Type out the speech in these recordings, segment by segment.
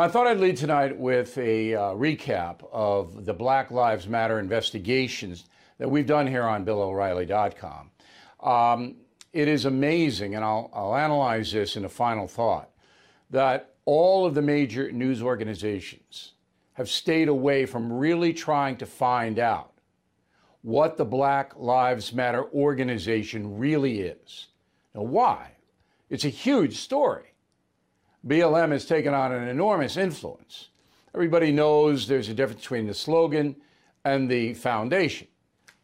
Now, I thought I'd lead tonight with a uh, recap of the Black Lives Matter investigations that we've done here on BillO'Reilly.com. Um, it is amazing, and I'll, I'll analyze this in a final thought, that all of the major news organizations have stayed away from really trying to find out what the Black Lives Matter organization really is. Now, why? It's a huge story. BLM has taken on an enormous influence. Everybody knows there's a difference between the slogan and the foundation.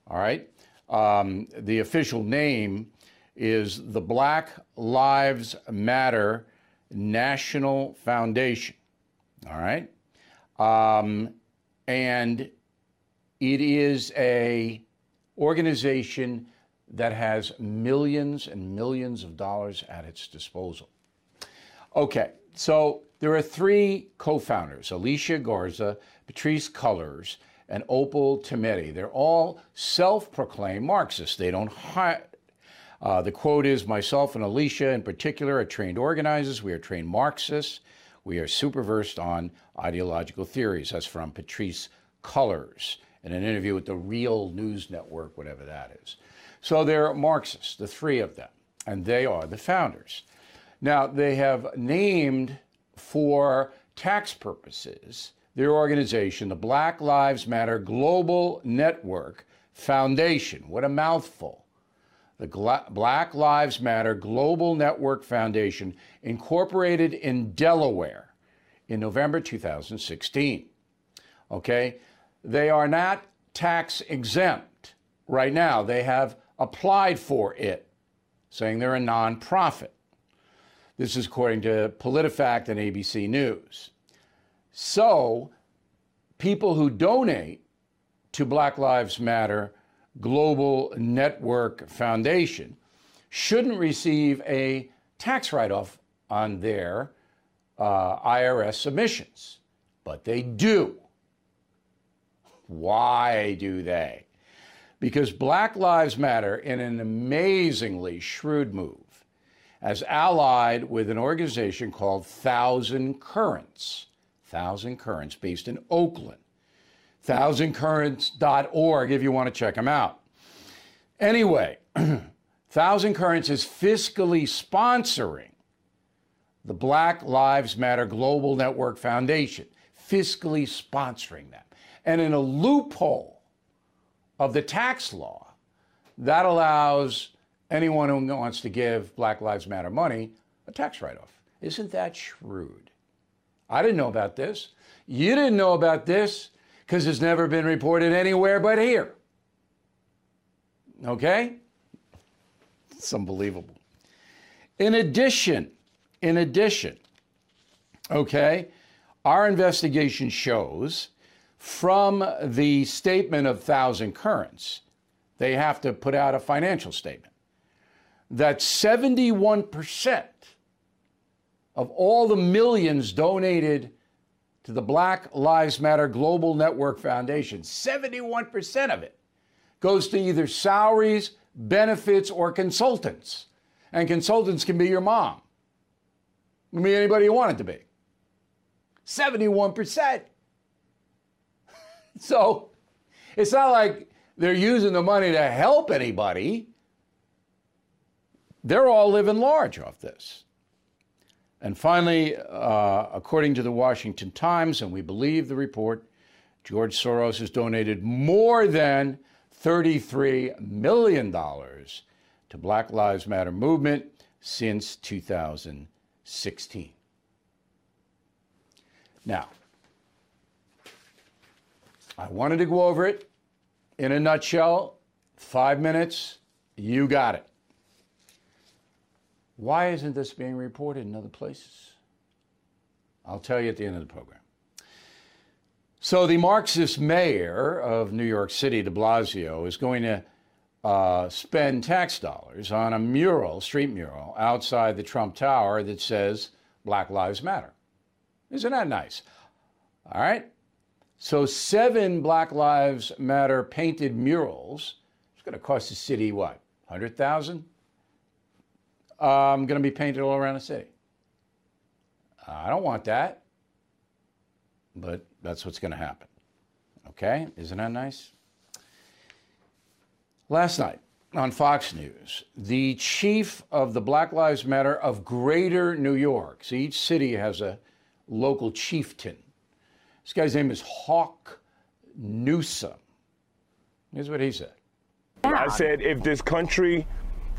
All right? Um, the official name is the Black Lives Matter National Foundation. All right? Um, and it is a organization that has millions and millions of dollars at its disposal. Okay, so there are three co founders Alicia Garza, Patrisse Cullors, and Opal Tometi. They're all self proclaimed Marxists. They don't hide. Uh, the quote is Myself and Alicia, in particular, are trained organizers. We are trained Marxists. We are super versed on ideological theories. That's from Patrisse Cullors in an interview with the Real News Network, whatever that is. So they're Marxists, the three of them, and they are the founders. Now, they have named for tax purposes their organization, the Black Lives Matter Global Network Foundation. What a mouthful. The Gla- Black Lives Matter Global Network Foundation, incorporated in Delaware in November 2016. Okay? They are not tax exempt right now. They have applied for it, saying they're a nonprofit. This is according to PolitiFact and ABC News. So, people who donate to Black Lives Matter Global Network Foundation shouldn't receive a tax write off on their uh, IRS submissions, but they do. Why do they? Because Black Lives Matter, in an amazingly shrewd move, as allied with an organization called Thousand Currents. Thousand Currents, based in Oakland. ThousandCurrents.org if you want to check them out. Anyway, Thousand Currents is fiscally sponsoring the Black Lives Matter Global Network Foundation, fiscally sponsoring them. And in a loophole of the tax law, that allows anyone who wants to give Black Lives Matter money a tax write off. Isn't that shrewd? I didn't know about this. You didn't know about this because it's never been reported anywhere but here. Okay? It's unbelievable. In addition, in addition, okay, our investigation shows from the statement of Thousand Currents, they have to put out a financial statement that 71% of all the millions donated to the Black Lives Matter Global Network Foundation, 71% of it goes to either salaries, benefits, or consultants. And consultants can be your mom. Can be anybody you want it to be. 71%. so it's not like they're using the money to help anybody. They're all living large off this. And finally, uh, according to the Washington Times, and we believe the report, George Soros has donated more than $33 million to Black Lives Matter movement since 2016. Now, I wanted to go over it in a nutshell. Five minutes, you got it. Why isn't this being reported in other places? I'll tell you at the end of the program. So, the Marxist mayor of New York City, de Blasio, is going to uh, spend tax dollars on a mural, street mural, outside the Trump Tower that says Black Lives Matter. Isn't that nice? All right. So, seven Black Lives Matter painted murals. It's going to cost the city what? 100,000? Um, going to be painted all around the city. I don't want that. but that's what's going to happen. Okay? Isn't that nice? Last night on Fox News, the chief of the Black Lives Matter of Greater New York, so each city has a local chieftain. This guy's name is Hawk Newsom. Here's what he said. I said, if this country,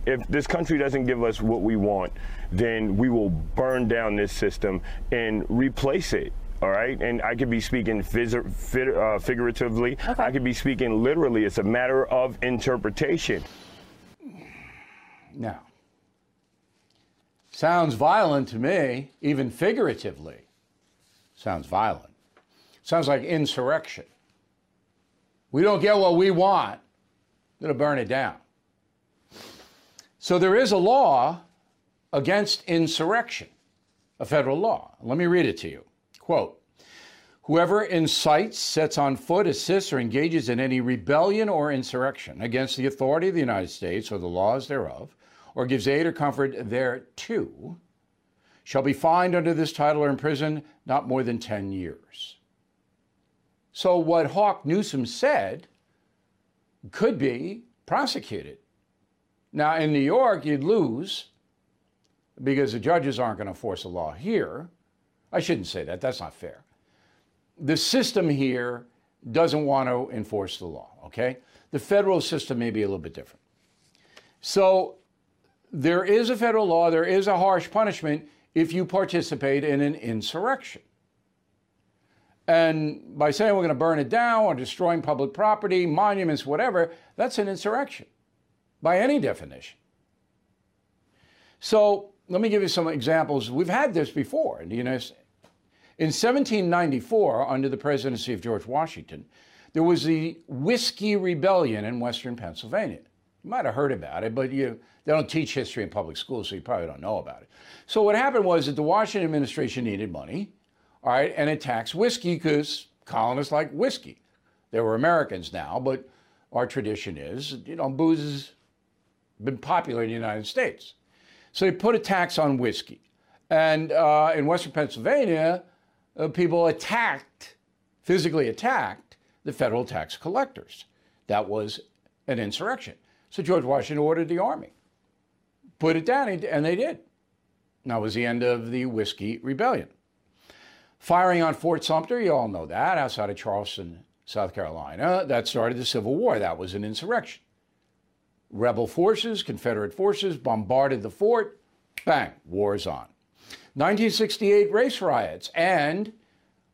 if this country doesn't give us what we want, then we will burn down this system and replace it. All right, and I could be speaking phys- uh, figuratively. Okay. I could be speaking literally. It's a matter of interpretation. Now, sounds violent to me, even figuratively. Sounds violent. Sounds like insurrection. We don't get what we want, going to burn it down. So there is a law against insurrection, a federal law. Let me read it to you. Quote Whoever incites, sets on foot, assists, or engages in any rebellion or insurrection against the authority of the United States or the laws thereof, or gives aid or comfort thereto, shall be fined under this title or imprisoned not more than 10 years. So, what Hawk Newsom said could be prosecuted. Now, in New York, you'd lose because the judges aren't going to force a law here. I shouldn't say that, that's not fair. The system here doesn't want to enforce the law, okay? The federal system may be a little bit different. So, there is a federal law, there is a harsh punishment if you participate in an insurrection. And by saying we're going to burn it down or destroying public property, monuments, whatever, that's an insurrection by any definition. So let me give you some examples. We've had this before in the United States. In 1794, under the presidency of George Washington, there was the Whiskey Rebellion in western Pennsylvania. You might have heard about it, but you, they don't teach history in public schools, so you probably don't know about it. So what happened was that the Washington administration needed money all right, and it taxed whiskey because colonists like whiskey. They were Americans now, but our tradition is, you know, booze has been popular in the United States. So they put a tax on whiskey. And uh, in Western Pennsylvania, uh, people attacked, physically attacked, the federal tax collectors. That was an insurrection. So George Washington ordered the army, put it down, and they did. That was the end of the Whiskey Rebellion. Firing on Fort Sumter, you all know that, outside of Charleston, South Carolina, that started the Civil War. That was an insurrection. Rebel forces, Confederate forces bombarded the fort. Bang, war's on. 1968 race riots and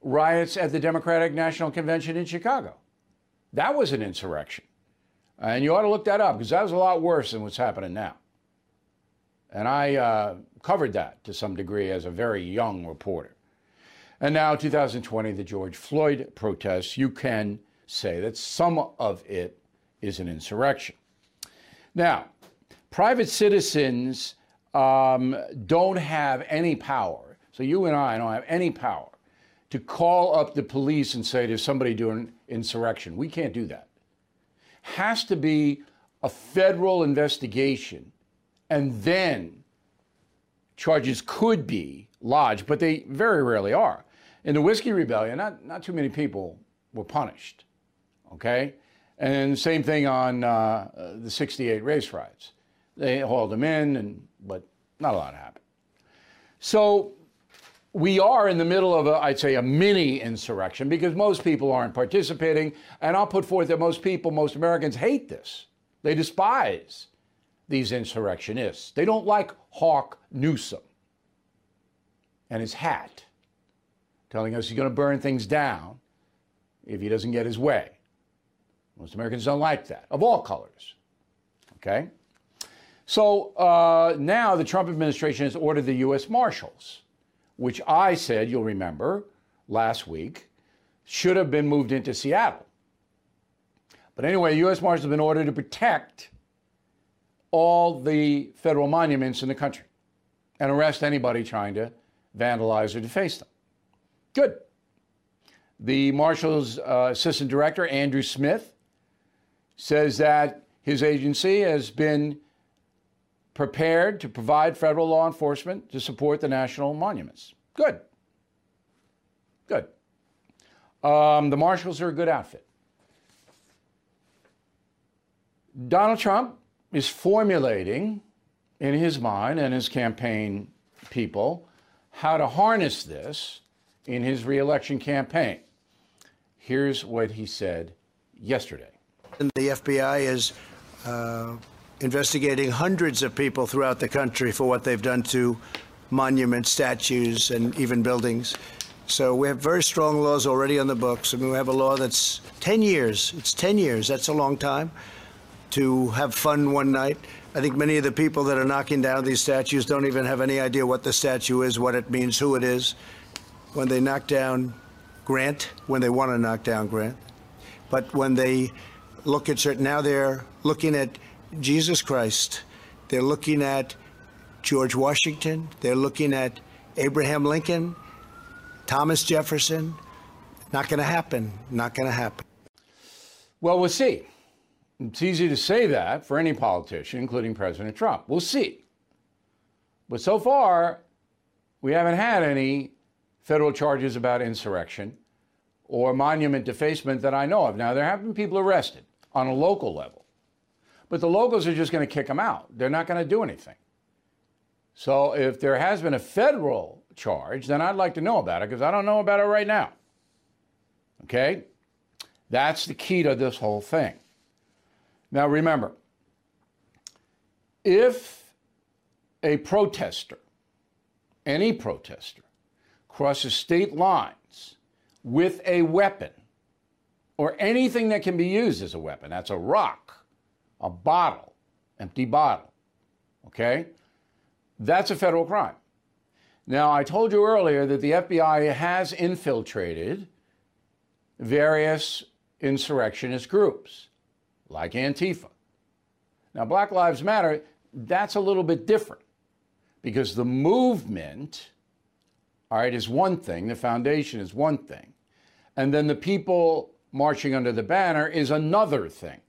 riots at the Democratic National Convention in Chicago. That was an insurrection. And you ought to look that up because that was a lot worse than what's happening now. And I uh, covered that to some degree as a very young reporter. And now, 2020, the George Floyd protests, you can say that some of it is an insurrection. Now, private citizens um, don't have any power. So you and I don't have any power to call up the police and say there's somebody doing insurrection. We can't do that. Has to be a federal investigation, and then charges could be lodged, but they very rarely are. In the Whiskey Rebellion, not, not too many people were punished, okay? And same thing on uh, the 68 race riots. They hauled them in, and, but not a lot happened. So we are in the middle of, a, I'd say, a mini insurrection because most people aren't participating. And I'll put forth that most people, most Americans hate this. They despise these insurrectionists. They don't like Hawk Newsom and his hat telling us he's going to burn things down if he doesn't get his way. Most Americans don't like that, of all colors. Okay? So uh, now the Trump administration has ordered the U.S. Marshals, which I said, you'll remember, last week, should have been moved into Seattle. But anyway, U.S. Marshals have been ordered to protect all the federal monuments in the country and arrest anybody trying to vandalize or deface them. Good. The Marshals uh, Assistant Director, Andrew Smith, says that his agency has been prepared to provide federal law enforcement to support the national monuments. Good. Good. Um, the marshals are a good outfit. Donald Trump is formulating in his mind and his campaign people how to harness this in his reelection campaign. Here's what he said yesterday. The FBI is uh, investigating hundreds of people throughout the country for what they've done to monuments, statues, and even buildings. So we have very strong laws already on the books. I mean, we have a law that's 10 years. It's 10 years. That's a long time to have fun one night. I think many of the people that are knocking down these statues don't even have any idea what the statue is, what it means, who it is. When they knock down Grant, when they want to knock down Grant, but when they look at certain, now they're looking at Jesus Christ, they're looking at George Washington, they're looking at Abraham Lincoln, Thomas Jefferson. Not going to happen. Not going to happen. Well, we'll see. It's easy to say that for any politician, including President Trump. We'll see. But so far, we haven't had any federal charges about insurrection or monument defacement that I know of. Now, there have been people arrested on a local level, but the locals are just going to kick them out. They're not going to do anything. So if there has been a federal charge, then I'd like to know about it because I don't know about it right now. Okay? That's the key to this whole thing. Now remember, if a protester, any protester, crosses state lines with a weapon or anything that can be used as a weapon, that's a rock, a bottle, empty bottle, okay? That's a federal crime. Now, I told you earlier that the FBI has infiltrated various insurrectionist groups like Antifa. Now, Black Lives Matter, that's a little bit different because the movement, all right, is one thing, the foundation is one thing, and then the people marching under the banner is another thing.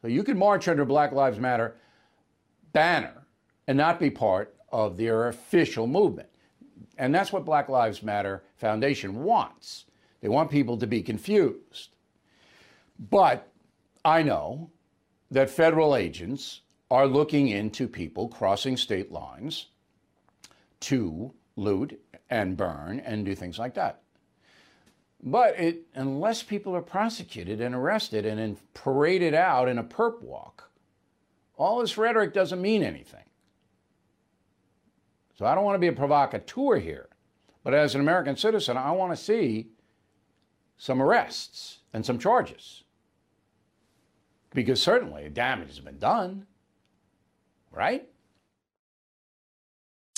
So you can march under Black Lives Matter banner and not be part of their official movement. And that's what Black Lives Matter Foundation wants. They want people to be confused. But I know that federal agents are looking into people crossing state lines to loot and burn and do things like that. But it, unless people are prosecuted and arrested and paraded out in a perp walk, all this rhetoric doesn't mean anything. So I don't want to be a provocateur here. But as an American citizen, I want to see some arrests and some charges. Because certainly damage has been done, right?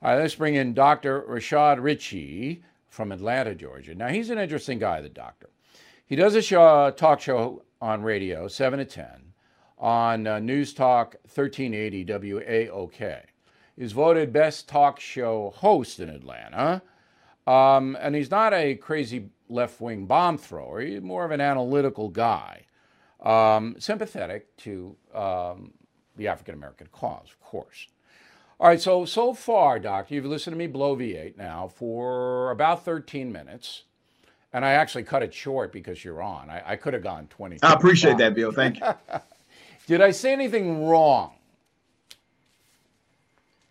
All right, let's bring in Dr. Rashad Richey from Atlanta, Georgia. Now, he's an interesting guy, the doctor. He does a show, talk show on radio, 7 to 10, on uh, News Talk 1380 WAOK is voted best talk show host in Atlanta. Um, and he's not a crazy left wing bomb thrower, he's more of an analytical guy, um, sympathetic to um, the African American cause, of course. All right, so so far, Doctor, you've listened to me blow V8 now for about 13 minutes. And I actually cut it short because you're on. I, I could have gone 20. I appreciate that, Bill. Thank you. Did I say anything wrong?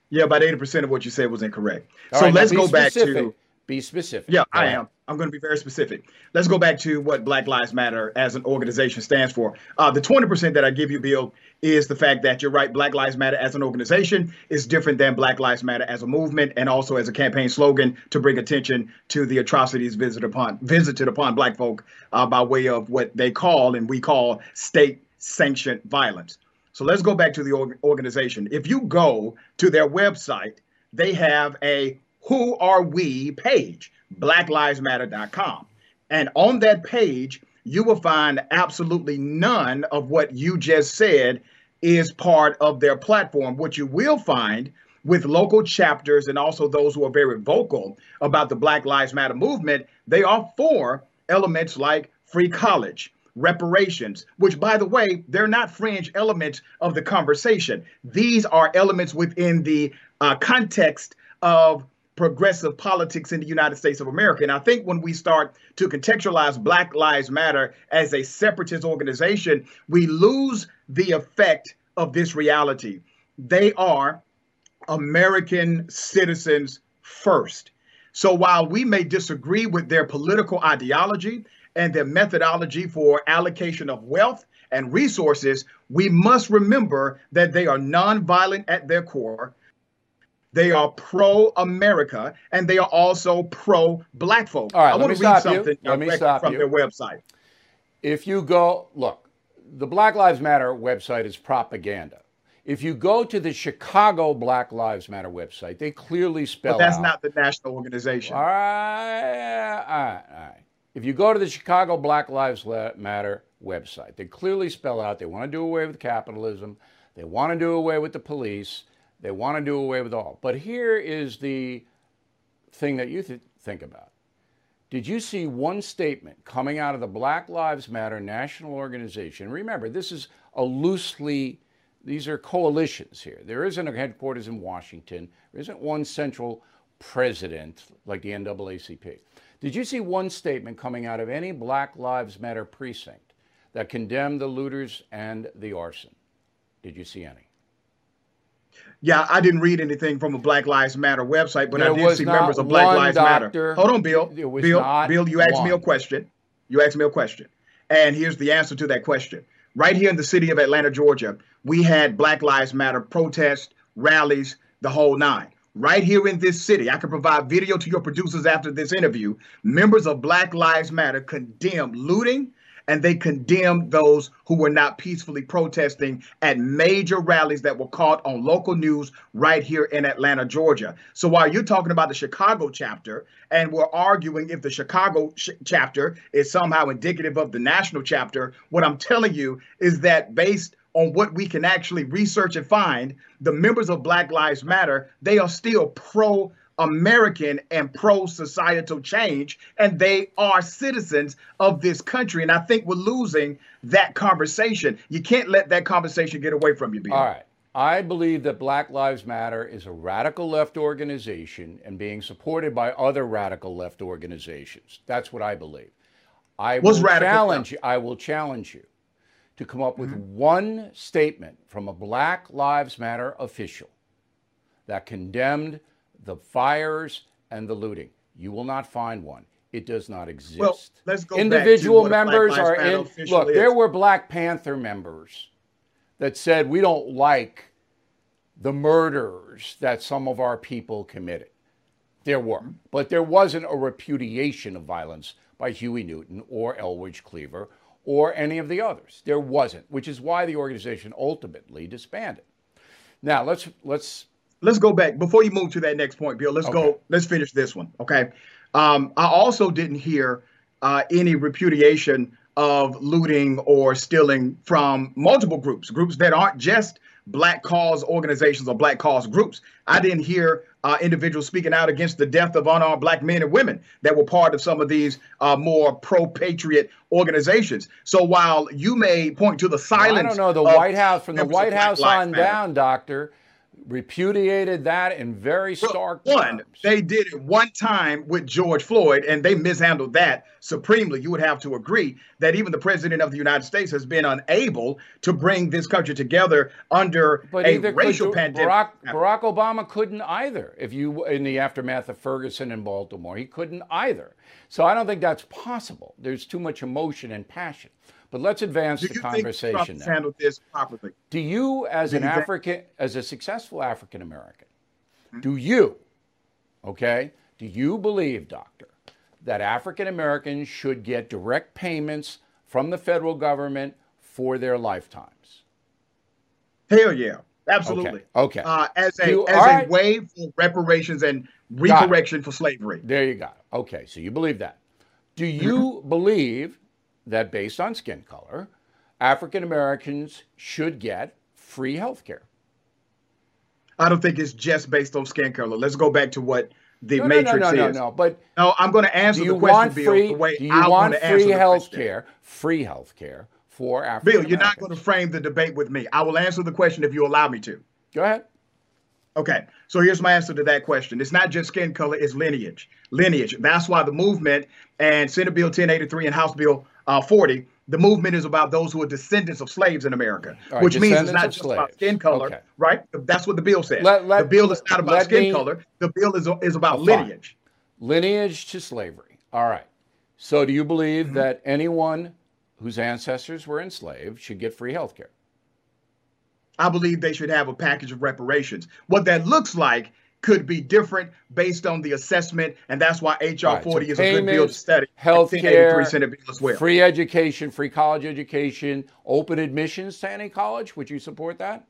Yeah, about 80% of what you said was incorrect. All so right, let's go specific. back to. Be specific. Yeah, I am. I'm going to be very specific. Let's go back to what Black Lives Matter as an organization stands for. Uh, the 20% that I give you, Bill, is the fact that you're right. Black Lives Matter as an organization is different than Black Lives Matter as a movement and also as a campaign slogan to bring attention to the atrocities visited upon visited upon Black folk uh, by way of what they call and we call state sanctioned violence. So let's go back to the organization. If you go to their website, they have a Who Are We page, blacklivesmatter.com. And on that page, you will find absolutely none of what you just said is part of their platform. What you will find with local chapters and also those who are very vocal about the Black Lives Matter movement, they are for elements like free college, reparations, which, by the way, they're not fringe elements of the conversation. These are elements within the uh, context of progressive politics in the United States of America. And I think when we start to contextualize Black Lives Matter as a separatist organization, we lose the effect of this reality. They are American citizens first. So while we may disagree with their political ideology and their methodology for allocation of wealth and resources, we must remember that they are nonviolent at their core. They are pro America and they are also pro black folk. All right, I want to read stop you. something Let me stop from you. their website. If you go, look, the Black Lives Matter website is propaganda. If you go to the Chicago Black Lives Matter website, they clearly spell out. But that's out. not the national organization. All right, all right, all right. If you go to the Chicago Black Lives Matter website, they clearly spell out they want to do away with capitalism, they want to do away with the police, they want to do away with all. But here is the thing that you th- think about. Did you see one statement coming out of the Black Lives Matter national organization? Remember, this is a loosely, these are coalitions here. There isn't a headquarters in Washington, there isn't one central president like the NAACP. Did you see one statement coming out of any Black Lives Matter precinct that condemned the looters and the arson? Did you see any? Yeah, I didn't read anything from a Black Lives Matter website, but There I did see members of Black Lives doctor. Matter. Hold on, Bill. Bill, Bill, you asked me a question. You asked me a question. And here's the answer to that question. Right here in the city of Atlanta, Georgia, we had Black Lives Matter protests, rallies, the whole nine. Right here in this city, I can provide video to your producers after this interview. Members of Black Lives Matter condemned looting and they condemned those who were not peacefully protesting at major rallies that were caught on local news right here in Atlanta, Georgia. So while you're talking about the Chicago chapter, and we're arguing if the Chicago sh- chapter is somehow indicative of the national chapter, what I'm telling you is that based on what we can actually research and find, the members of Black Lives Matter, they are still pro American and pro societal change, and they are citizens of this country. And I think we're losing that conversation. You can't let that conversation get away from you, Bill. All right. I believe that Black Lives Matter is a radical left organization and being supported by other radical left organizations. That's what I believe. I What's will challenge you. I will challenge you to come up with mm-hmm. one statement from a Black Lives Matter official that condemned the fires and the looting. You will not find one. It does not exist. Well, let's go Individual what a Black members are in. Look, is. there were Black Panther members that said we don't like the murders that some of our people committed. There were, mm-hmm. but there wasn't a repudiation of violence by Huey Newton or Eldridge Cleaver or any of the others. There wasn't, which is why the organization ultimately disbanded. Now let's let's let's go back before you move to that next point, Bill. Let's Okay. go. Let's finish this one. Okay. Um, I also didn't hear uh, any repudiation of looting or stealing from multiple groups, groups that aren't just black cause organizations or black cause groups. I didn't hear uh, individuals speaking out against the death of unarmed black men and women that were part of some of these uh, more pro-patriot organizations. So while you may point to the silence, I don't know the White House from the White House on down, Doctor, repudiated that in very stark One, terms. they did it one time with George Floyd, and they mishandled that supremely. You would have to agree that even the president of the United States has been unable to bring this country together under But a could racial pandemic. Barack, Barack Obama couldn't either. If you in the aftermath of Ferguson in Baltimore, he couldn't either. So I don't think that's possible. There's too much emotion and passion. But let's advance Do the you think conversation Trump now. handled this properly? Do you, as an you think- African, as a successful African American, Hmm? do you, okay, do you believe, doctor, that African Americans should get direct payments from the federal government for their lifetimes? Hell yeah, absolutely. Okay. Uh, as a Do- as all a way for reparations and recorrection for slavery. There you go. Okay, so you believe that. Do you mm-hmm. believe that based on skin color, African Americans should get free health care? I don't think it's just based on skin color. Let's go back to what the no, matrix no, no, no, is. No, no, But no, I'm going to answer the question, Bill, free, the way do you I want free health care? Free health care for African Bill, you're not going to frame the debate with me. I will answer the question if you allow me to. Go ahead. Okay, so here's my answer to that question. It's not just skin color, it's lineage. Lineage. That's why the movement and Senate Bill 1083 and House Bill uh, 40, the movement is about those who are descendants of slaves in America, right, which means it's not just slaves. about skin color, okay. right? That's what the bill says. Let, let, the bill is not about skin me, color. The bill is, is about lineage. Lineage to slavery. All right. So do you believe mm-hmm. that anyone whose ancestors were enslaved should get free health care? I believe they should have a package of reparations. What that looks like could be different based on the assessment, and that's why HR right, 40 so is a good bill to study. Health care, well. free education, free college education, open admissions to any college. Would you support that?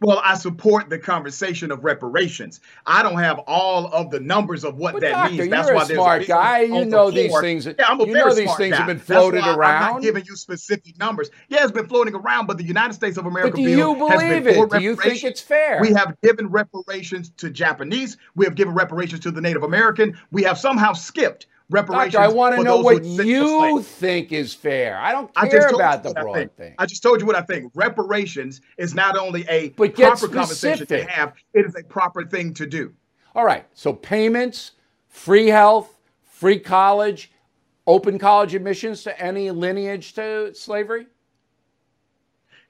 Well, I support the conversation of reparations. I don't have all of the numbers of what but that doctor, means. That's why a smart guy. You know these things. Yeah, I'm a you know these things guy. have been floated around. I'm not giving you specific numbers. Yeah, it's been floating around, but the United States of America but do you believe it? Do you think it's fair? We have given reparations to Japanese. We have given reparations to the Native American. We have somehow skipped reparations. Doctor, I want to know what you think is fair. I don't care about the broad thing. I just told you what I think. Reparations is not only a but proper conversation to have, it is a proper thing to do. All right. So payments, free health, free college, open college admissions to any lineage to slavery?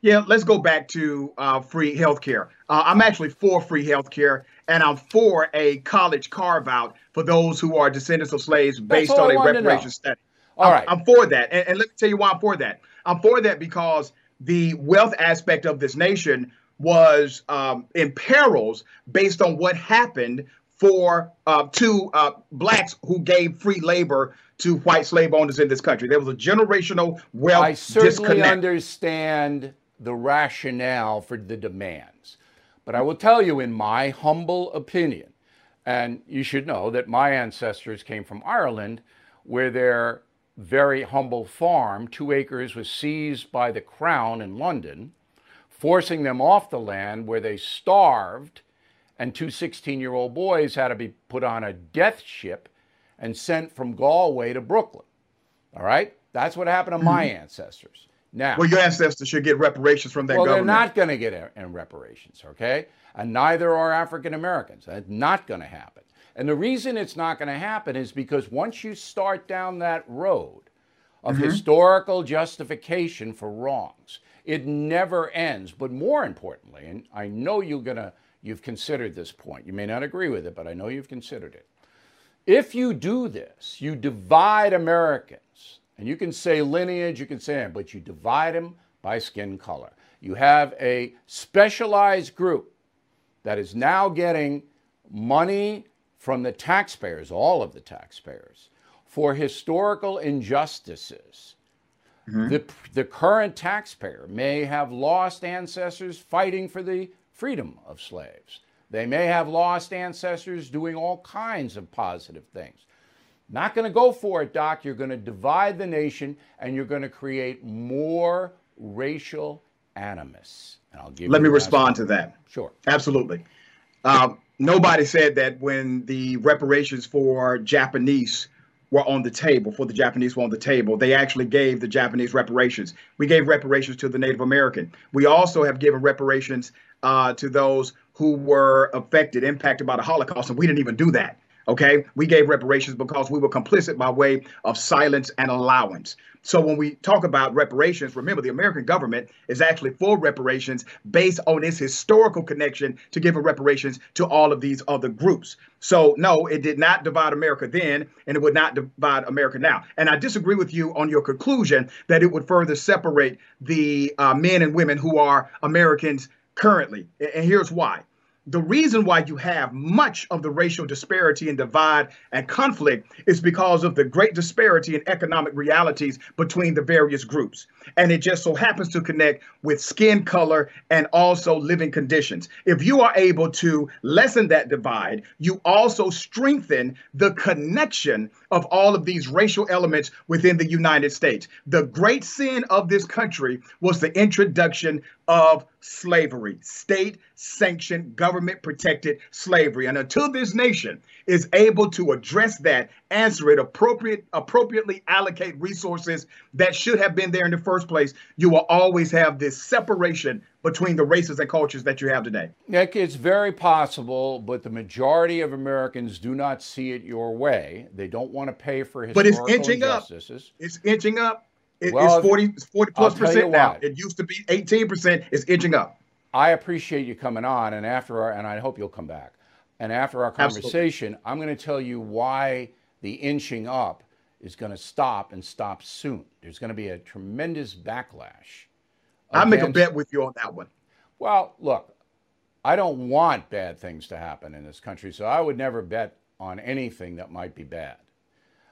Yeah, let's go back to uh, free healthcare. Uh, I'm actually for free healthcare, and I'm for a college carve out for those who are descendants of slaves based on a reparation study. All I'm, right. I'm for that. And, and let me tell you why I'm for that. I'm for that because the wealth aspect of this nation was um, in perils based on what happened for uh, to uh, blacks who gave free labor to white slave owners in this country. There was a generational wealth I certainly disconnect. understand the rationale for the demands. But I will tell you, in my humble opinion, and you should know that my ancestors came from Ireland, where their very humble farm, two acres, was seized by the crown in London, forcing them off the land where they starved, and two 16 year old boys had to be put on a death ship and sent from Galway to Brooklyn. All right? That's what happened to my mm-hmm. ancestors. Now, well, your ancestors should get reparations from that well, government. they're not going to get reparations, okay? And neither are African Americans. That's not going to happen. And the reason it's not going to happen is because once you start down that road of mm-hmm. historical justification for wrongs, it never ends. But more importantly, and I know you're going to you've considered this point. You may not agree with it, but I know you've considered it. If you do this, you divide Americans and you can say lineage, you can say but you divide them by skin color. You have a specialized group that is now getting money from the taxpayers, all of the taxpayers, for historical injustices. Mm-hmm. The, the current taxpayer may have lost ancestors fighting for the freedom of slaves. They may have lost ancestors doing all kinds of positive things. Not going to go for it, Doc. You're going to divide the nation and you're going to create more racial animus. And I'll give Let me respond to that. Sure. Absolutely. Um, nobody said that when the reparations for Japanese were on the table, for the Japanese were on the table, they actually gave the Japanese reparations. We gave reparations to the Native American. We also have given reparations uh, to those who were affected, impacted by the Holocaust, and we didn't even do that. Okay, we gave reparations because we were complicit by way of silence and allowance. So when we talk about reparations, remember the American government is actually for reparations based on its historical connection to giving reparations to all of these other groups. So no, it did not divide America then, and it would not divide America now. And I disagree with you on your conclusion that it would further separate the uh, men and women who are Americans currently. And here's why the reason why you have much of the racial disparity and divide and conflict is because of the great disparity in economic realities between the various groups. And it just so happens to connect with skin color and also living conditions. If you are able to lessen that divide, you also strengthen the connection of all of these racial elements within the United States. The great sin of this country was the introduction of slavery, state sanctioned, government protected slavery. And until this nation is able to address that, answer it, appropriate, appropriately allocate resources that should have been there in the first place, you will always have this separation between the races and cultures that you have today. Nick, it's very possible, but the majority of Americans do not see it your way. They don't want to pay for historical but it's inching. Up. It's inching up. It, Well, it's 40, it's 40 plus I'll tell you percent now. what. It used to be 18 percent. It's inching up. I appreciate you coming on, and after our, and I hope you'll come back. And after our Absolutely. conversation, I'm going to tell you why the inching up is going to stop and stop soon. There's going to be a tremendous backlash. I make a bet with you on that one. Well, look, I don't want bad things to happen in this country, so I would never bet on anything that might be bad.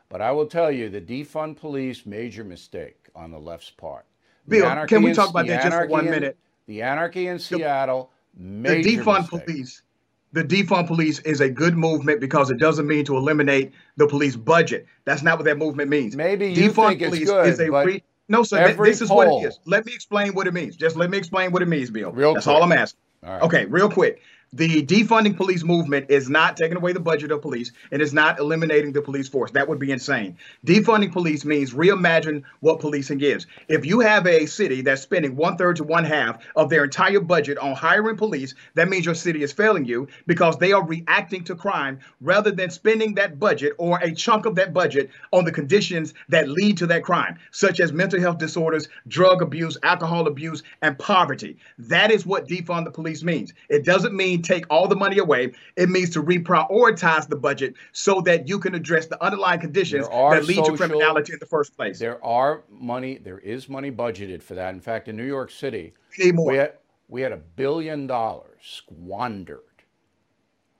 But I will tell you, the defund police major mistake on the left's part. The Bill, can we talk about that just for one in- minute? The anarchy in Seattle, The major defund mistake. police. The defund police is a good movement because it doesn't mean to eliminate the police budget. That's not what that movement means. Maybe you defund think it's police good, is a re- no, sir. th- this is what it is. Let me explain what it means. Just let me explain what it means, Bill. Real That's quick. all I'm asking. Right. Okay, real quick. The defunding police movement is not taking away the budget of police and is not eliminating the police force. That would be insane. Defunding police means reimagine what policing is. If you have a city that's spending one third to one half of their entire budget on hiring police, that means your city is failing you because they are reacting to crime rather than spending that budget or a chunk of that budget on the conditions that lead to that crime, such as mental health disorders, drug abuse, alcohol abuse, and poverty. That is what defund the police means. It doesn't mean take all the money away. It means to reprioritize the budget so that you can address the underlying conditions that lead social- to criminality in the first place. There are money, there is money budgeted for that. In fact, in New York City, We had, we had a billion dollars squandered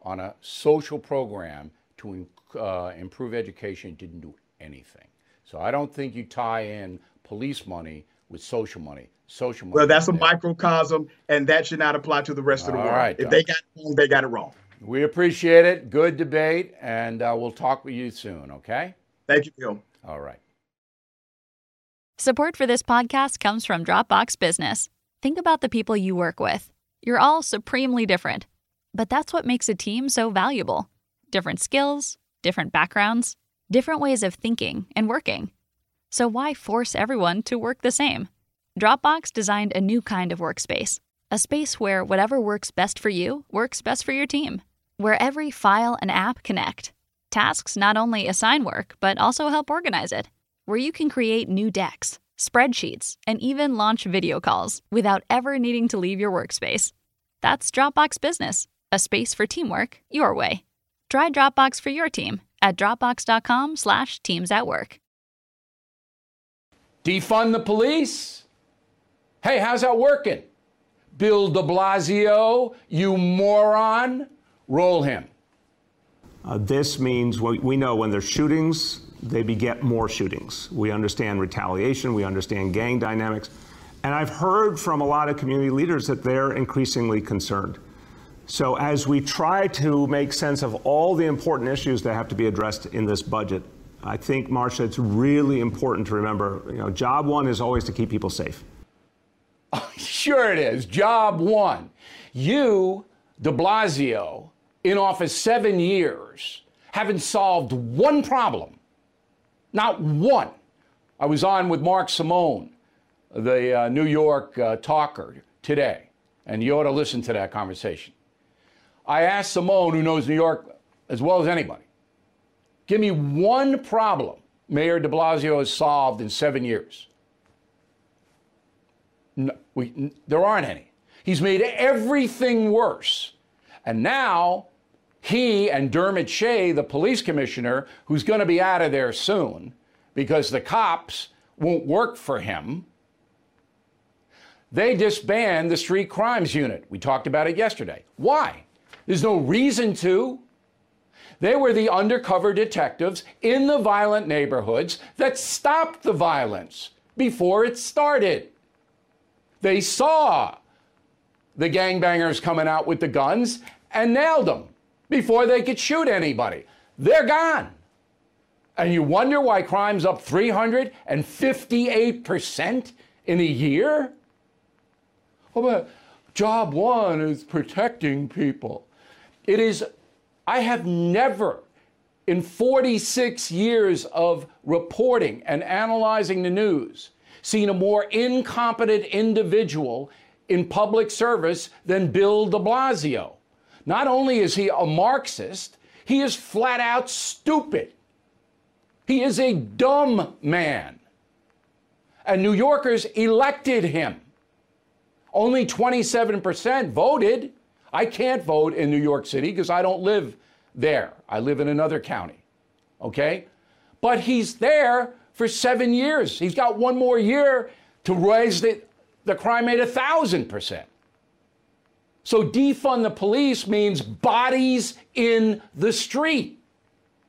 on a social program to uh, improve education. It didn't do anything. So I don't think you tie in police money with social money. Social money. Well, that's a there. microcosm, and that should not apply to the rest of the All world. right, if Doc. they got it wrong, they got it wrong. We appreciate it. Good debate, and uh, we'll talk with you soon, okay? Thank you, Bill. All right. Support for this podcast comes from Dropbox Business. Think about the people you work with. You're all supremely different, but that's what makes a team so valuable. Different skills, different backgrounds, different ways of thinking and working. So why force everyone to work the same? Dropbox designed a new kind of workspace, a space where whatever works best for you works best for your team, where every file and app connect. Tasks not only assign work, but also help organize it where you can create new decks, spreadsheets, and even launch video calls without ever needing to leave your workspace. That's Dropbox Business, a space for teamwork your way. Try Dropbox for your team at dropbox.com/slash teams at work. Defund the police? Hey, how's that working? Bill de Blasio, you moron. Roll him. Uh, this means we we know when there's shootings, they beget more shootings. We understand retaliation, we understand gang dynamics. And I've heard from a lot of community leaders that they're increasingly concerned. So, as we try to make sense of all the important issues that have to be addressed in this budget, I think, Marcia, it's really important to remember you know, job one is always to keep people safe. Sure it is. Job one. You, de Blasio, in office seven years, haven't solved one problem. Not one. I was on with Mark Simone, the uh, New York uh, talker, today, and you ought to listen to that conversation. I asked Simone, who knows New York as well as anybody, give me one problem Mayor de Blasio has solved in seven years. No, we, there aren't any. He's made everything worse. And now he and Dermot Shea, the police commissioner, who's going to be out of there soon because the cops won't work for him, they disband the street crimes unit. We talked about it yesterday. Why? There's no reason to. They were the undercover detectives in the violent neighborhoods that stopped the violence before it started. They saw the gangbangers coming out with the guns and nailed them before they could shoot anybody. They're gone. And you wonder why crime's up 358% in a year? Well, but job one is protecting people. It is, I have never, in 46 years of reporting and analyzing the news, seen a more incompetent individual in public service than Bill de Blasio. Not only is he a Marxist, he is flat out stupid. He is a dumb man. And New Yorkers elected him. Only 27% voted. I can't vote in New York City because I don't live there. I live in another county. Okay? But he's there for seven years. He's got one more year to raise the, the crime rate a thousand percent. So defund the police means bodies in the street,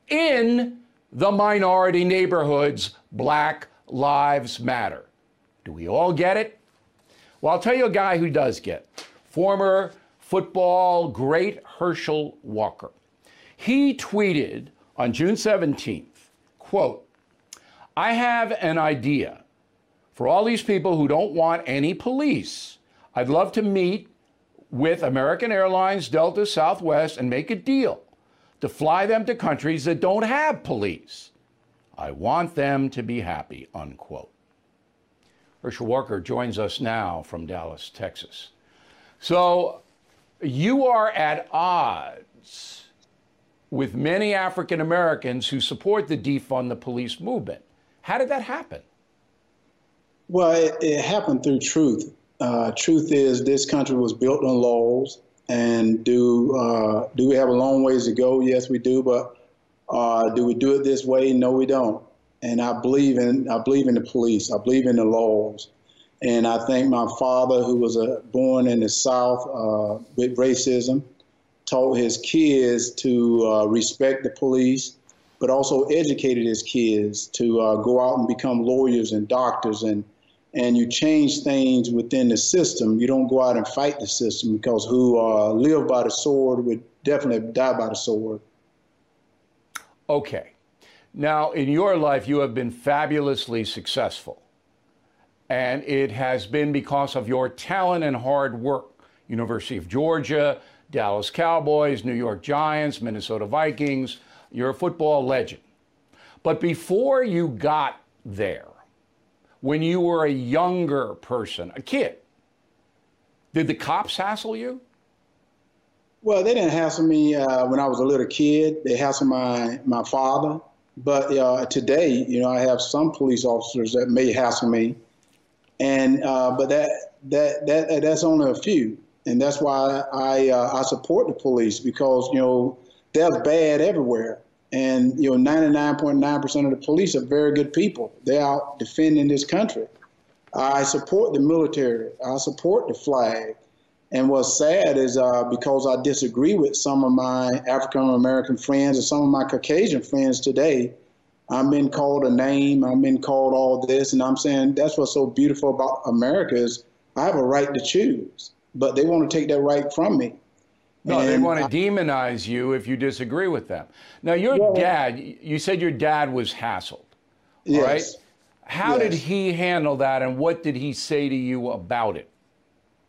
in the minority neighborhoods. Black Lives Matter. Do we all get it? Well, I'll tell you a guy who does get. Former football great Herschel Walker. He tweeted on June 17th, quote, I have an idea for all these people who don't want any police. I'd love to meet with American Airlines, Delta, Southwest, and make a deal to fly them to countries that don't have police. I want them to be happy, unquote. Herschel Walker joins us now from Dallas, Texas. So you are at odds with many African Americans who support the defund the police movement. How did that happen? Well, it, it happened through truth. Uh, truth is, this country was built on laws. And do uh, do we have a long ways to go? Yes, we do. But uh, do we do it this way? No, we don't. And I believe in I believe in the police. I believe in the laws. And I think my father, who was a, born in the South uh, with racism, taught his kids to uh, respect the police, but also educated his kids to uh, go out and become lawyers and doctors and and you change things within the system. You don't go out and fight the system because who uh, live by the sword would definitely die by the sword. Okay. Now, in your life, you have been fabulously successful. And it has been because of your talent and hard work. University of Georgia, Dallas Cowboys, New York Giants, Minnesota Vikings. You're a football legend. But before you got there, when you were a younger person, a kid? Did the cops hassle you? Well, they didn't hassle me uh, when I was a little kid. They hassled my, my father. But uh, today, you know, I have some police officers that may hassle me, and uh, but that that that that's only a few, and that's why I uh, I support the police because you know they're bad everywhere. And you know, 99.9% of the police are very good people. They're out defending this country. I support the military. I support the flag. And what's sad is uh, because I disagree with some of my African American friends and some of my Caucasian friends today, I'm been called a name. I'm been called all this, and I'm saying that's what's so beautiful about America is I have a right to choose, but they want to take that right from me. No, and they want to I, demonize you if you disagree with them. Now, your yeah, dad, you said your dad was hassled, yes. right? How yes. did he handle that, and what did he say to you about it?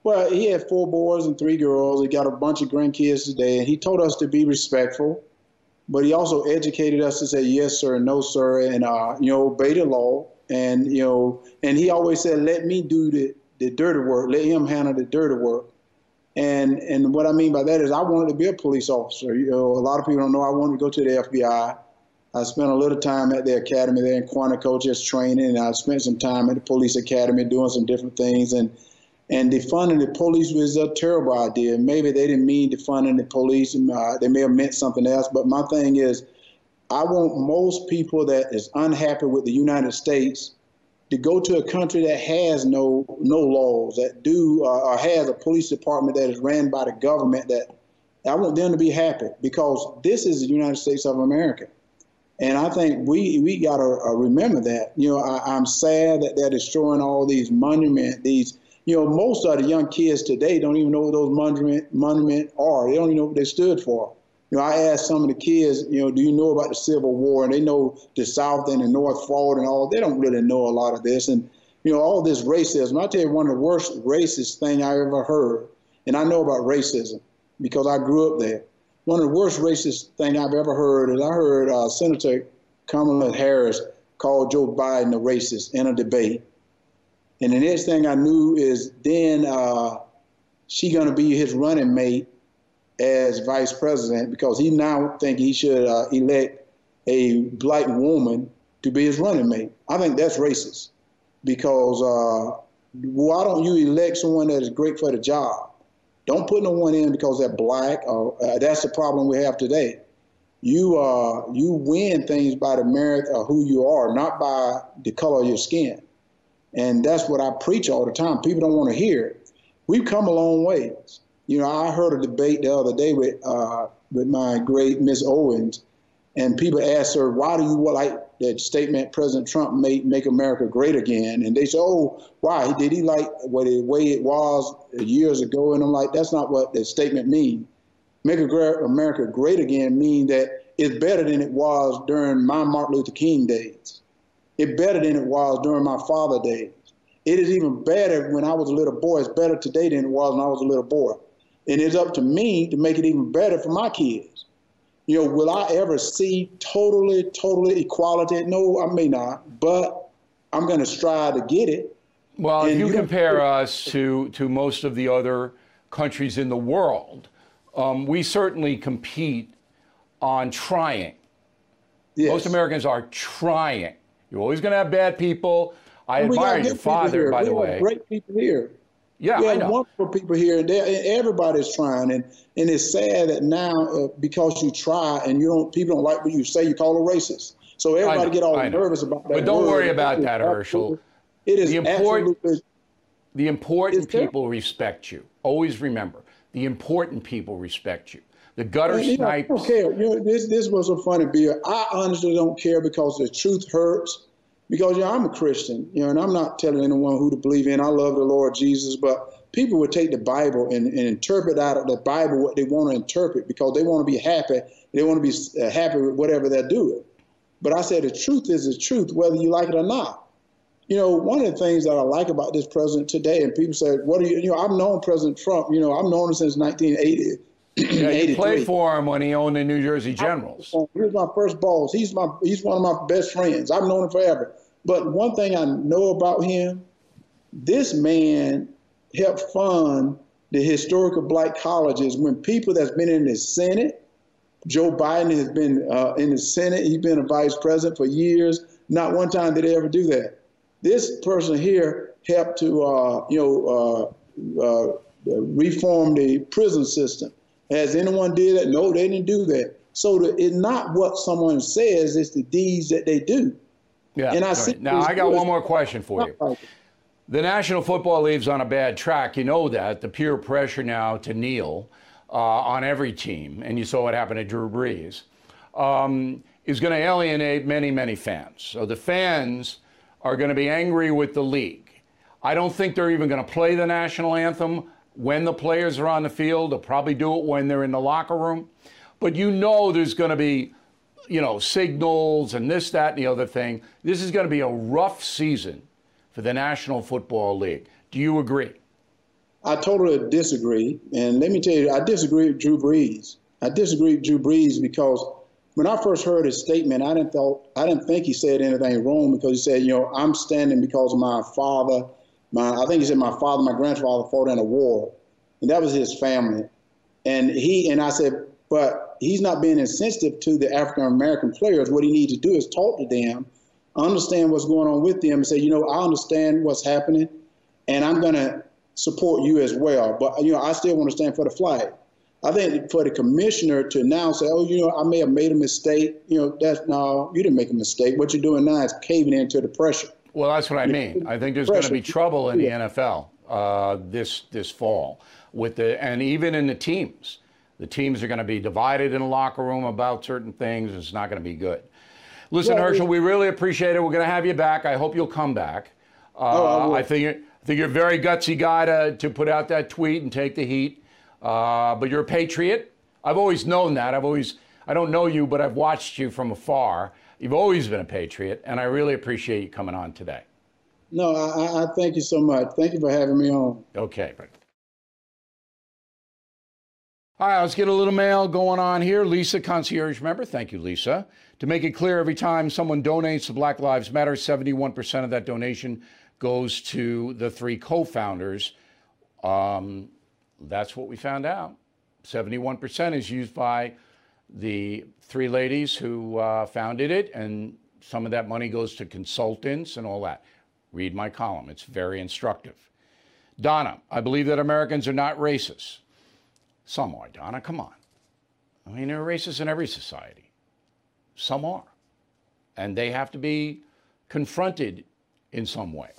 Well, he had four boys and three girls. He got a bunch of grandkids today, and he told us to be respectful, but he also educated us to say yes, sir, no, sir, and uh, you know, obey the law. And you know, and he always said, "Let me do the the dirty work. Let him handle the dirty work." And and what I mean by that is I wanted to be a police officer. You know, a lot of people don't know I wanted to go to the FBI. I spent a little time at the academy there in Quantico just training, and I spent some time at the police academy doing some different things. And and defunding the police was a terrible idea. Maybe they didn't mean defunding the police, and uh, they may have meant something else. But my thing is, I want most people that is unhappy with the United States to go to a country that has no no laws, that do uh, or has a police department that is ran by the government. That I want them to be happy because this is the United States of America, And I think we we got to uh, remember that. You know, I, am sad that they're destroying all these monuments. These, you know, most of the young kids today don't even know what those monument monument are. They don't even know what they stood for. You know, I asked some of the kids, you know, do you know about the Civil War? And they know the South and the North fought and all. They don't really know a lot of this. And you know, all this racism. I'll tell you one of the worst racist thing I ever heard. And I know about racism because I grew up there one of the worst racist thing I've ever heard is I heard uh, Senator Kamala Harris call Joe Biden a racist in a debate. And the next thing I knew is then uh, she going to be his running mate as vice president because he now think he should uh, elect a black woman to be his running mate. I think that's racist because uh, why don't you elect someone that is great for the job? Don't put no one in because they're black. Or, uh, that's the problem we have today. You uh, you win things by the merit of who you are, not by the color of your skin. And that's what I preach all the time. People don't want to hear it. We've come a long ways. You know, I heard a debate the other day with uh, with my great Miss Owens, and people asked her, "Why do you like that statement President Trump made, make America great again. And they said, oh, why? Did he like what the way it was years ago? And I'm like, that's not what the statement means. Make America great again mean that it's better than it was during my Martin Luther King days. It's better than it was during my father days. It is even better when I was a little boy. It's better today than it was when I was a little boy. And it's up to me to make it even better for my kids. You know, will I ever see totally, totally equality? No, I may not, but I'm going to strive to get it. Well, if you, you compare us to, to most of the other countries in the world, um, we certainly compete on trying. Yes. Most Americans are trying. You're always going to have bad people. I and admire your father, by we the way. Great people here. Yeah, we have wonderful people here, and, and everybody's trying. And and it's sad that now uh, because you try and you don't, people don't like what you say, you call a racist. So everybody get all nervous about that. But don't word. worry about that, Herschel. It is the important. The important people respect you. Always remember, the important people respect you. The gutter snipes. I don't care. You know, this this was a funny beer. I honestly don't care because the truth hurts because know, I'm a Christian, you know, and I'm not telling anyone who to believe in. I love the Lord Jesus, but people would take the Bible and, and interpret out of the Bible what they want to interpret because they want to be happy. They want to be uh, happy with whatever they're doing. But I said the truth is the truth, whether you like it or not. You know, one of the things that I like about this president today, and people said, "What are you?" You know, I've known President Trump. You know, I've known him since 1980. Yeah, you played for him when he owned the New Jersey Generals. He was my first boss. He's my he's one of my best friends. I've known him forever. But one thing I know about him, this man helped fund the historical black colleges when people that's been in the Senate, Joe Biden has been uh, in the Senate, he's been a vice president for years. Not one time did they ever do that. This person here helped to, uh, you know, uh, uh reform the prison system. Has anyone did that? No, they didn't do that. So the, it's not what someone says; it's the deeds that they do. Yeah. And I see now I got one more question for you. The National Football League's on a bad track. You know that. The peer pressure now to kneel uh, on every team, and you saw what happened to Drew Brees, um, is going to alienate many, many fans. So the fans are going to be angry with the league. I don't think they're even going to play the national anthem when the players are on the field. They'll probably do it when they're in the locker room. But you know there's going to be you know, signals and this, that, and the other thing. This is going to be a rough season for the National Football League. Do you agree? I totally disagree. And let me tell you, I disagree with Drew Brees. I disagree with Drew Brees because when I first heard his statement, I didn't thought I didn't think he said anything wrong because he said, you know, I'm standing because of my father. My I think he said my father, my grandfather fought in a war, and that was his family. And he and I said, but he's not being insensitive to the African American players. What he needs to do is talk to them, understand what's going on with them, and say, you know, I understand what's happening, and I'm going to support you as well. But you know, I still want to stand for the flag. I think for the commissioner to now say, oh, you know, I may have made a mistake. You know, that's no, you didn't make a mistake. What you're doing now is caving into the pressure. Well, that's what I mean. I think there's going to be trouble in the NFL uh, this this fall with the and even in the teams. The teams are going to be divided in a locker room about certain things. It's not going to be good. Listen, Yeah, Herschel, we- really appreciate it. We're going to have you back. I hope you'll come back. Uh, Oh, I will. I think you're, I think you're a very gutsy guy to, to put out that tweet and take the heat. Uh, but you're a patriot. I've always known that. I've always I don't know you, but I've watched you from afar. You've always been a patriot, and I really appreciate you coming on today. No, I, I- thank you so much. Thank you for having me on. Okay. All right, let's get a little mail going on here. Lisa, concierge member. Thank you, Lisa. To make it clear, every time someone donates to Black Lives Matter, 71% of that donation goes to the three co founders. Um, that's what we found out. 71% is used by the three ladies who uh, founded it, and some of that money goes to consultants and all that. Read my column, it's very instructive. Donna, I believe that Americans are not racist. Some are, Donna, come on. I mean, there are racists in every society. Some are. And they have to be confronted in some way.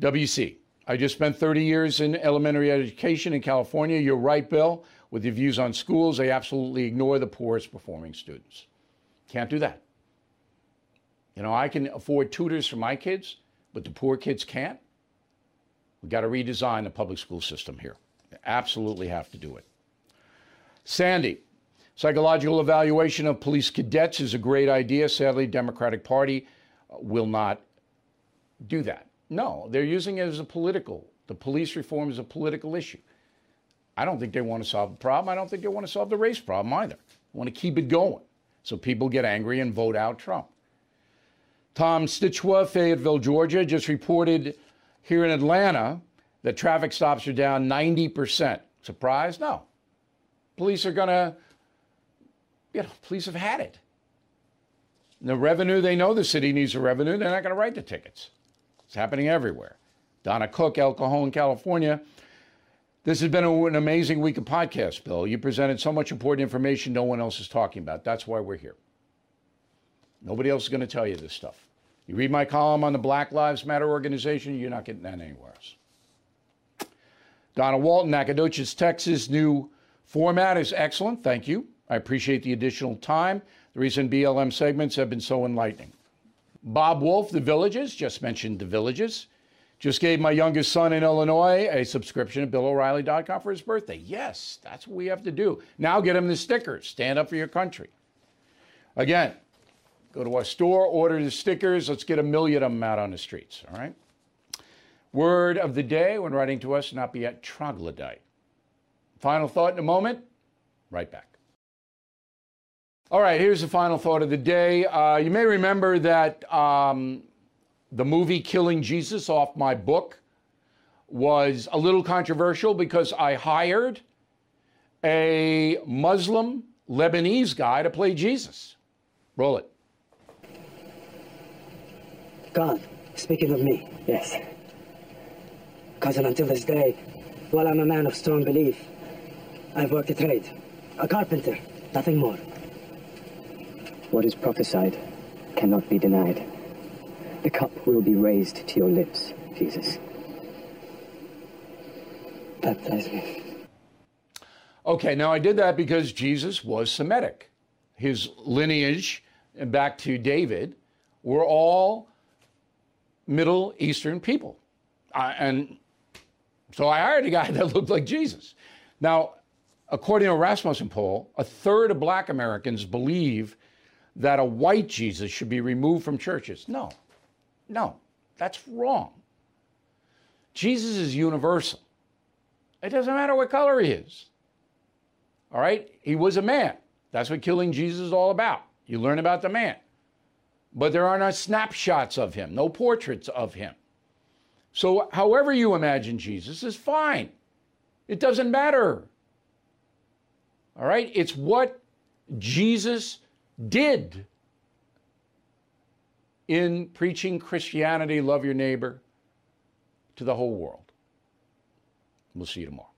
WC, I just spent 30 years in elementary education in California. You're right, Bill. With your views on schools, they absolutely ignore the poorest performing students. Can't do that. You know, I can afford tutors for my kids, but the poor kids can't. We've got to redesign the public school system here. Absolutely have to do it. Sandy, psychological evaluation of police cadets is a great idea. Sadly, Democratic Party uh, will not do that. No, they're using it as a political. The police reform is a political issue. I don't think they want to solve the problem. I don't think they want to solve the race problem either. They want to keep it going so people get angry and vote out Trump. Tom Stichwa, Fayetteville, Georgia, just reported here in Atlanta that traffic stops are down 90%. Surprised? No. Police are going to, you know, police have had it. The revenue, they know the city needs the revenue. They're not going to write the tickets. It's happening everywhere. Donna Cook, El Cajon, California. This has been an amazing week of podcasts, Bill. You presented so much important information no one else is talking about. That's why we're here. Nobody else is going to tell you this stuff. You read my column on the Black Lives Matter organization, you're not getting that anywhere else. Donna Walton, Nacogdoches, Texas. New format is excellent. Thank you. I appreciate the additional time. The recent BLM segments have been so enlightening. Bob Wolf, The Villages, just mentioned The Villages. Just gave my youngest son in Illinois a subscription at BillO'Reilly.com for his birthday. Yes, that's what we have to do. Now get him the stickers. Stand up for your country. Again, go to our store, order the stickers. Let's get a million of them out on the streets, all right? Word of the day when writing to us, not be a troglodyte. Final thought in a moment. Right back. All right, here's the final thought of the day. Uh, you may remember that um, the movie Killing Jesus off my book was a little controversial because I hired a Muslim Lebanese guy to play Jesus. Roll it. God, speaking of me, yes. Cousin, until this day, while I'm a man of strong belief, I've worked a trade. A carpenter, nothing more. What is prophesied cannot be denied. The cup will be raised to your lips, Jesus. Baptize me. Okay, now I did that because Jesus was Semitic. His lineage back to David were all Middle Eastern people. Uh, and so I hired a guy that looked like Jesus. Now, according to a Rasmussen poll, a third of black Americans believe that a white Jesus should be removed from churches. No, no, that's wrong. Jesus is universal. It doesn't matter what color he is. All right? He was a man. That's what killing Jesus is all about. You learn about the man. But there are no snapshots of him, no portraits of him. So, however you imagine Jesus is fine. It doesn't matter. All right? It's what Jesus did in preaching Christianity, love your neighbor, to the whole world. We'll see you tomorrow.